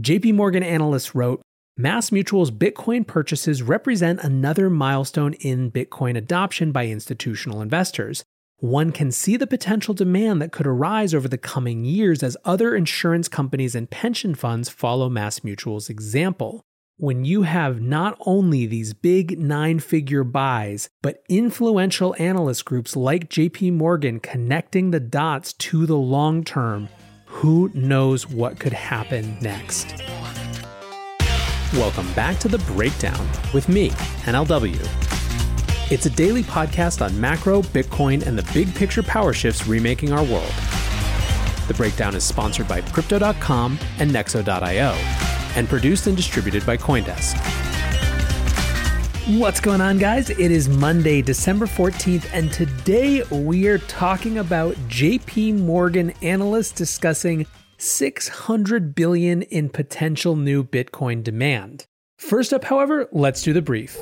JP Morgan analysts wrote Mass Mutual's Bitcoin purchases represent another milestone in Bitcoin adoption by institutional investors. One can see the potential demand that could arise over the coming years as other insurance companies and pension funds follow Mass Mutual's example. When you have not only these big nine figure buys, but influential analyst groups like JP Morgan connecting the dots to the long term, who knows what could happen next? Welcome back to The Breakdown with me, NLW. It's a daily podcast on macro, Bitcoin, and the big picture power shifts remaking our world. The Breakdown is sponsored by Crypto.com and Nexo.io and produced and distributed by Coindesk. What's going on, guys? It is Monday, December 14th, and today we are talking about JP Morgan analysts discussing 600 billion in potential new Bitcoin demand. First up, however, let's do the brief.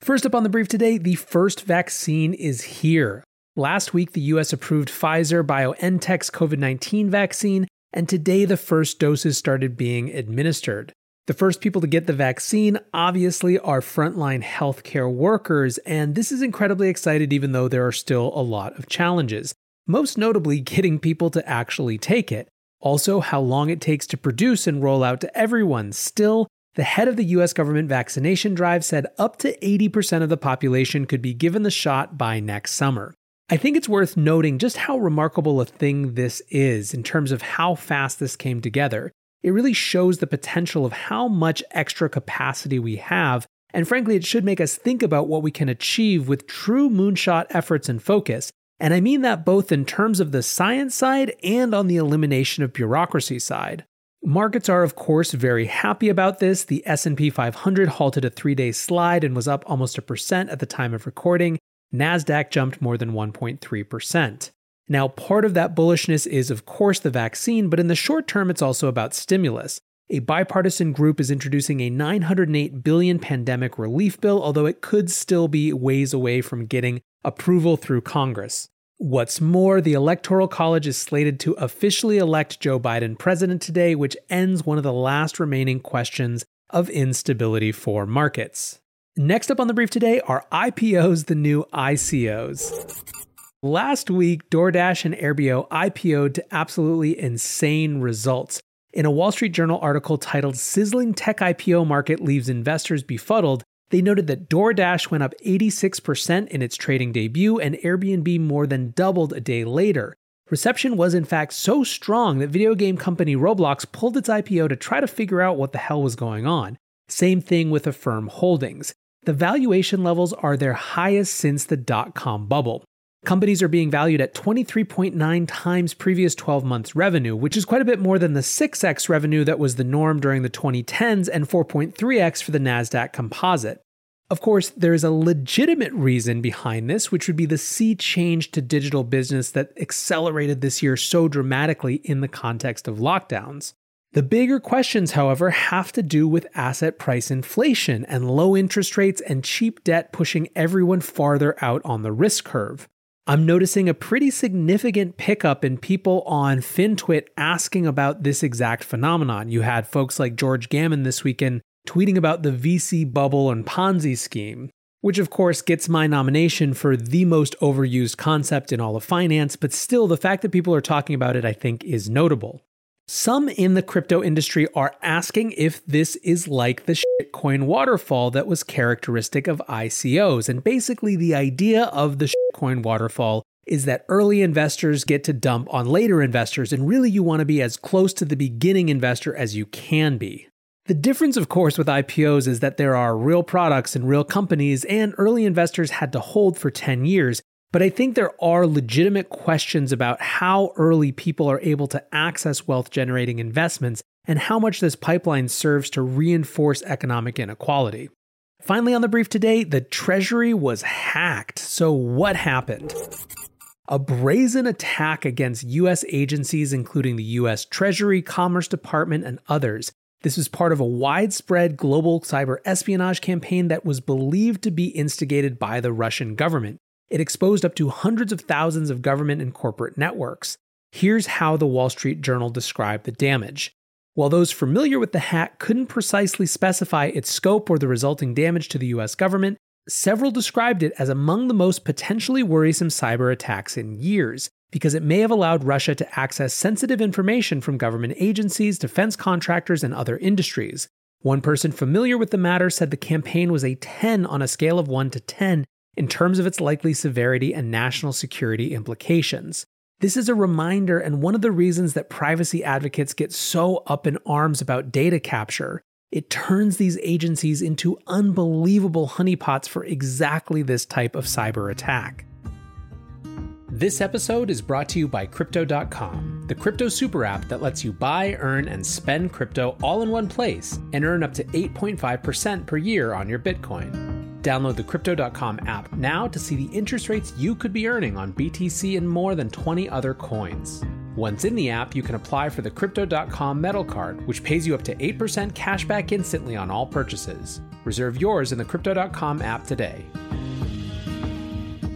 First up on the brief today, the first vaccine is here. Last week, the US approved Pfizer BioNTech's COVID 19 vaccine, and today the first doses started being administered. The first people to get the vaccine, obviously, are frontline healthcare workers, and this is incredibly excited even though there are still a lot of challenges, most notably getting people to actually take it. Also, how long it takes to produce and roll out to everyone. Still, the head of the US government vaccination drive said up to 80% of the population could be given the shot by next summer. I think it's worth noting just how remarkable a thing this is in terms of how fast this came together. It really shows the potential of how much extra capacity we have, and frankly, it should make us think about what we can achieve with true moonshot efforts and focus, and I mean that both in terms of the science side and on the elimination of bureaucracy side. Markets are of course very happy about this. The S&P 500 halted a 3-day slide and was up almost a percent at the time of recording. Nasdaq jumped more than 1.3%. Now, part of that bullishness is of course the vaccine, but in the short term it's also about stimulus. A bipartisan group is introducing a 908 billion pandemic relief bill, although it could still be ways away from getting approval through Congress. What's more, the Electoral College is slated to officially elect Joe Biden president today, which ends one of the last remaining questions of instability for markets. Next up on the brief today are IPOs the new ICOs. Last week, DoorDash and Airbnb IPO'd to absolutely insane results. In a Wall Street Journal article titled Sizzling Tech IPO Market Leaves Investors Befuddled, they noted that DoorDash went up 86% in its trading debut and Airbnb more than doubled a day later. Reception was in fact so strong that video game company Roblox pulled its IPO to try to figure out what the hell was going on. Same thing with Affirm Holdings. The valuation levels are their highest since the dot com bubble. Companies are being valued at 23.9 times previous 12 months revenue, which is quite a bit more than the 6x revenue that was the norm during the 2010s and 4.3x for the NASDAQ composite. Of course, there is a legitimate reason behind this, which would be the sea change to digital business that accelerated this year so dramatically in the context of lockdowns. The bigger questions, however, have to do with asset price inflation and low interest rates and cheap debt pushing everyone farther out on the risk curve. I'm noticing a pretty significant pickup in people on FinTwit asking about this exact phenomenon. You had folks like George Gammon this weekend tweeting about the VC bubble and Ponzi scheme, which of course gets my nomination for the most overused concept in all of finance, but still, the fact that people are talking about it, I think, is notable. Some in the crypto industry are asking if this is like the shitcoin waterfall that was characteristic of ICOs. And basically, the idea of the shitcoin waterfall is that early investors get to dump on later investors, and really you want to be as close to the beginning investor as you can be. The difference, of course, with IPOs is that there are real products and real companies, and early investors had to hold for 10 years. But I think there are legitimate questions about how early people are able to access wealth generating investments and how much this pipeline serves to reinforce economic inequality. Finally, on the brief today, the Treasury was hacked. So, what happened? A brazen attack against US agencies, including the US Treasury, Commerce Department, and others, this was part of a widespread global cyber espionage campaign that was believed to be instigated by the Russian government. It exposed up to hundreds of thousands of government and corporate networks. Here's how the Wall Street Journal described the damage. While those familiar with the hack couldn't precisely specify its scope or the resulting damage to the US government, several described it as among the most potentially worrisome cyber attacks in years, because it may have allowed Russia to access sensitive information from government agencies, defense contractors, and other industries. One person familiar with the matter said the campaign was a 10 on a scale of 1 to 10 in terms of its likely severity and national security implications. This is a reminder and one of the reasons that privacy advocates get so up in arms about data capture. It turns these agencies into unbelievable honeypots for exactly this type of cyber attack. This episode is brought to you by Crypto.com, the crypto super app that lets you buy, earn, and spend crypto all in one place and earn up to 8.5% per year on your Bitcoin. Download the Crypto.com app now to see the interest rates you could be earning on BTC and more than 20 other coins. Once in the app, you can apply for the Crypto.com Metal Card, which pays you up to 8% cash back instantly on all purchases. Reserve yours in the Crypto.com app today.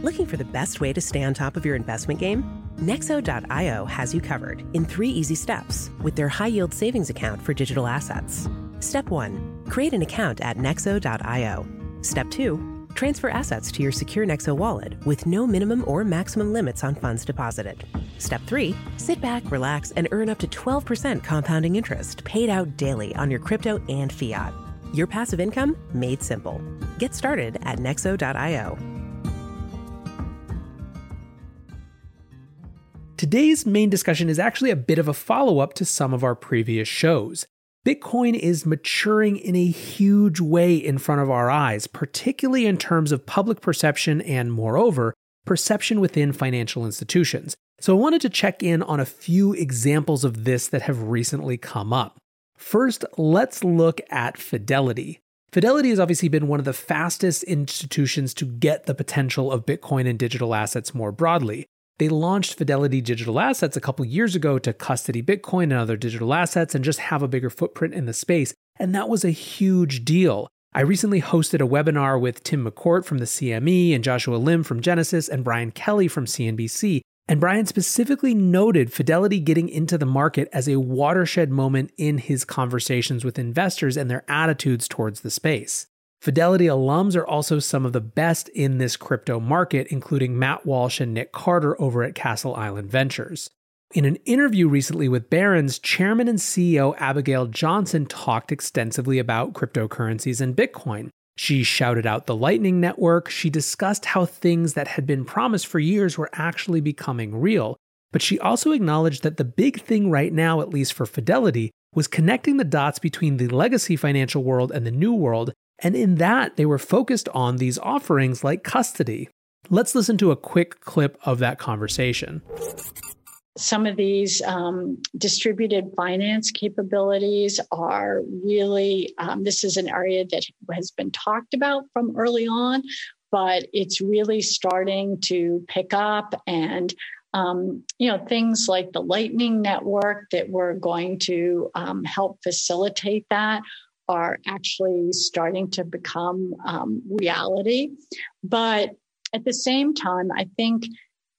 Looking for the best way to stay on top of your investment game? Nexo.io has you covered in three easy steps with their high yield savings account for digital assets. Step 1 Create an account at Nexo.io. Step 2 Transfer assets to your secure Nexo wallet with no minimum or maximum limits on funds deposited. Step 3 Sit back, relax, and earn up to 12% compounding interest paid out daily on your crypto and fiat. Your passive income made simple. Get started at nexo.io. Today's main discussion is actually a bit of a follow up to some of our previous shows. Bitcoin is maturing in a huge way in front of our eyes, particularly in terms of public perception and, moreover, perception within financial institutions. So I wanted to check in on a few examples of this that have recently come up. First, let's look at Fidelity. Fidelity has obviously been one of the fastest institutions to get the potential of Bitcoin and digital assets more broadly. They launched Fidelity Digital Assets a couple years ago to custody Bitcoin and other digital assets and just have a bigger footprint in the space. And that was a huge deal. I recently hosted a webinar with Tim McCourt from the CME and Joshua Lim from Genesis and Brian Kelly from CNBC. And Brian specifically noted Fidelity getting into the market as a watershed moment in his conversations with investors and their attitudes towards the space. Fidelity alums are also some of the best in this crypto market, including Matt Walsh and Nick Carter over at Castle Island Ventures. In an interview recently with Barron's, Chairman and CEO Abigail Johnson talked extensively about cryptocurrencies and Bitcoin. She shouted out the Lightning Network. She discussed how things that had been promised for years were actually becoming real. But she also acknowledged that the big thing right now, at least for Fidelity, was connecting the dots between the legacy financial world and the new world and in that, they were focused on these offerings like custody. Let's listen to a quick clip of that conversation. Some of these um, distributed finance capabilities are really, um, this is an area that has been talked about from early on, but it's really starting to pick up and um, you know, things like the Lightning Network that we're going to um, help facilitate that are actually starting to become um, reality. But at the same time, I think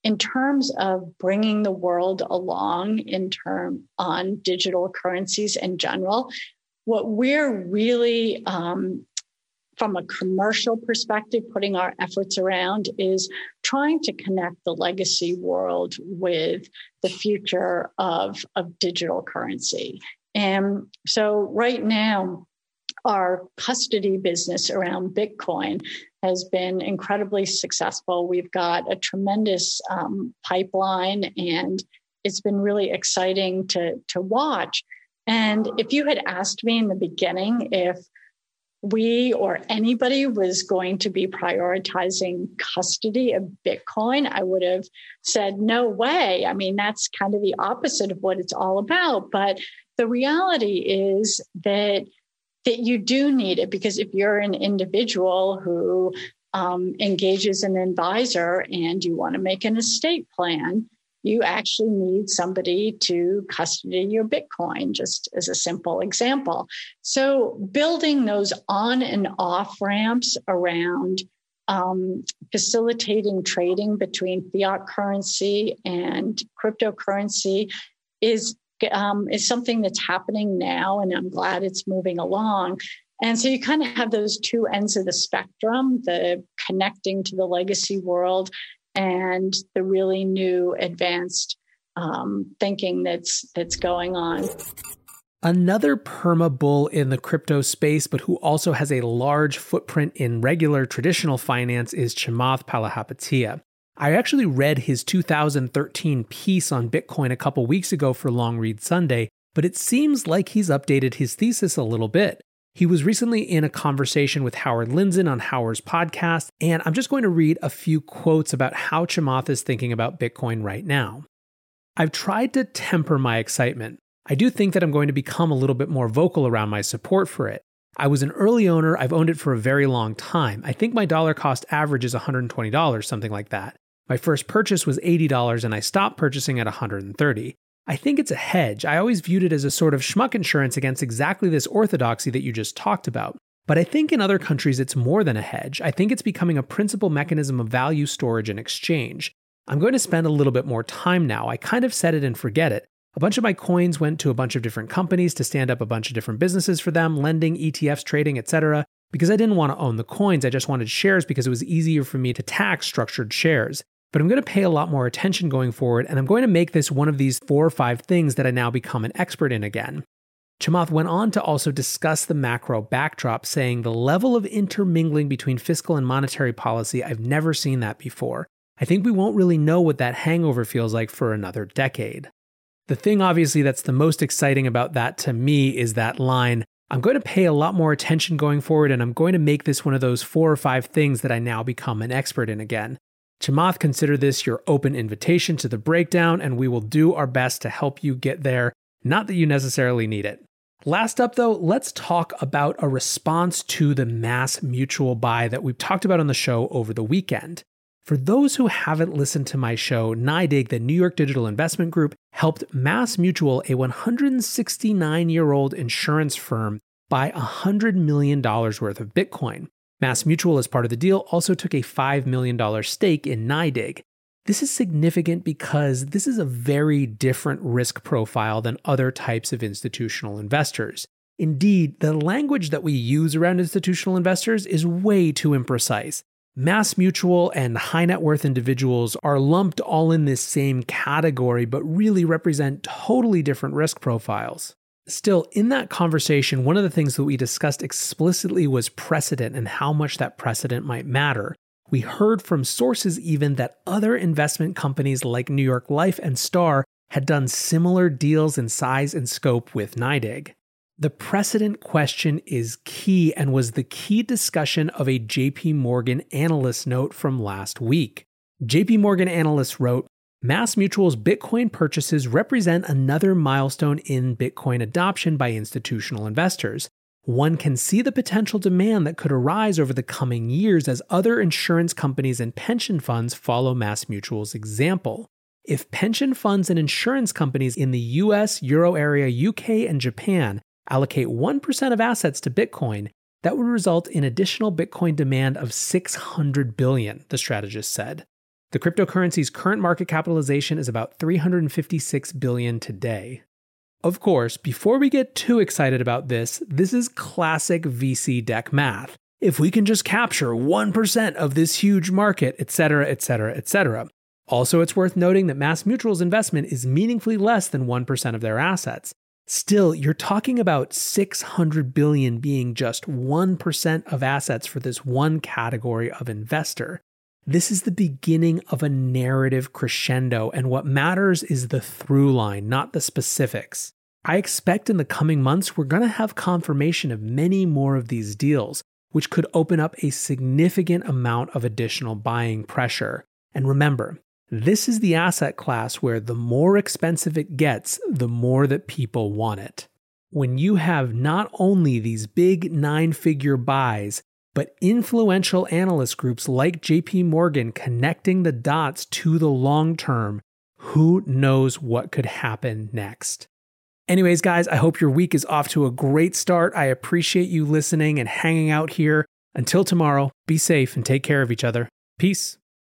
in terms of bringing the world along in term on digital currencies in general, what we're really um, from a commercial perspective, putting our efforts around is trying to connect the legacy world with the future of, of digital currency. And so, right now, our custody business around Bitcoin has been incredibly successful. We've got a tremendous um, pipeline, and it's been really exciting to, to watch. And if you had asked me in the beginning if we or anybody was going to be prioritizing custody of Bitcoin, I would have said, no way. I mean, that's kind of the opposite of what it's all about. But the reality is that that you do need it because if you're an individual who um, engages an advisor and you want to make an estate plan, you actually need somebody to custody your Bitcoin, just as a simple example. So, building those on and off ramps around um, facilitating trading between fiat currency and cryptocurrency is um, is something that's happening now, and I'm glad it's moving along. And so you kind of have those two ends of the spectrum the connecting to the legacy world and the really new advanced um, thinking that's that's going on. Another perma bull in the crypto space, but who also has a large footprint in regular traditional finance, is Chamath Palihapitiya. I actually read his 2013 piece on Bitcoin a couple weeks ago for Long Read Sunday, but it seems like he's updated his thesis a little bit. He was recently in a conversation with Howard Lindzen on Howard's podcast, and I'm just going to read a few quotes about how Chamath is thinking about Bitcoin right now. I've tried to temper my excitement. I do think that I'm going to become a little bit more vocal around my support for it. I was an early owner, I've owned it for a very long time. I think my dollar cost average is $120, something like that. My first purchase was $80 and I stopped purchasing at 130. I think it's a hedge. I always viewed it as a sort of schmuck insurance against exactly this orthodoxy that you just talked about. But I think in other countries it's more than a hedge. I think it's becoming a principal mechanism of value storage and exchange. I'm going to spend a little bit more time now. I kind of set it and forget it. A bunch of my coins went to a bunch of different companies to stand up a bunch of different businesses for them, lending, ETFs, trading, etc. Because I didn't want to own the coins, I just wanted shares because it was easier for me to tax structured shares but I'm going to pay a lot more attention going forward, and I'm going to make this one of these four or five things that I now become an expert in again. Chamath went on to also discuss the macro backdrop, saying the level of intermingling between fiscal and monetary policy, I've never seen that before. I think we won't really know what that hangover feels like for another decade. The thing, obviously, that's the most exciting about that to me is that line I'm going to pay a lot more attention going forward, and I'm going to make this one of those four or five things that I now become an expert in again. Chamath, consider this your open invitation to the breakdown, and we will do our best to help you get there. Not that you necessarily need it. Last up, though, let's talk about a response to the mass mutual buy that we've talked about on the show over the weekend. For those who haven't listened to my show, NYDIG, the New York Digital Investment Group, helped Mass Mutual, a 169 year old insurance firm, buy $100 million worth of Bitcoin. MassMutual, as part of the deal, also took a $5 million stake in NYDIG. This is significant because this is a very different risk profile than other types of institutional investors. Indeed, the language that we use around institutional investors is way too imprecise. Mass mutual and high net worth individuals are lumped all in this same category, but really represent totally different risk profiles. Still, in that conversation, one of the things that we discussed explicitly was precedent and how much that precedent might matter. We heard from sources even that other investment companies like New York Life and Star had done similar deals in size and scope with NYDIG. The precedent question is key and was the key discussion of a JP Morgan analyst note from last week. JP Morgan analyst wrote, MassMutual's Bitcoin purchases represent another milestone in Bitcoin adoption by institutional investors. One can see the potential demand that could arise over the coming years as other insurance companies and pension funds follow MassMutual's example. If pension funds and insurance companies in the US, Euro area, UK, and Japan allocate 1% of assets to Bitcoin, that would result in additional Bitcoin demand of 600 billion, the strategist said. The cryptocurrency's current market capitalization is about 356 billion today. Of course, before we get too excited about this, this is classic VC deck math. If we can just capture 1% of this huge market, etc., etc., etc. Also, it's worth noting that Mass Mutual's investment is meaningfully less than 1% of their assets. Still, you're talking about 600 billion being just 1% of assets for this one category of investor. This is the beginning of a narrative crescendo, and what matters is the through line, not the specifics. I expect in the coming months we're going to have confirmation of many more of these deals, which could open up a significant amount of additional buying pressure. And remember, this is the asset class where the more expensive it gets, the more that people want it. When you have not only these big nine figure buys, but influential analyst groups like JP Morgan connecting the dots to the long term, who knows what could happen next? Anyways, guys, I hope your week is off to a great start. I appreciate you listening and hanging out here. Until tomorrow, be safe and take care of each other. Peace.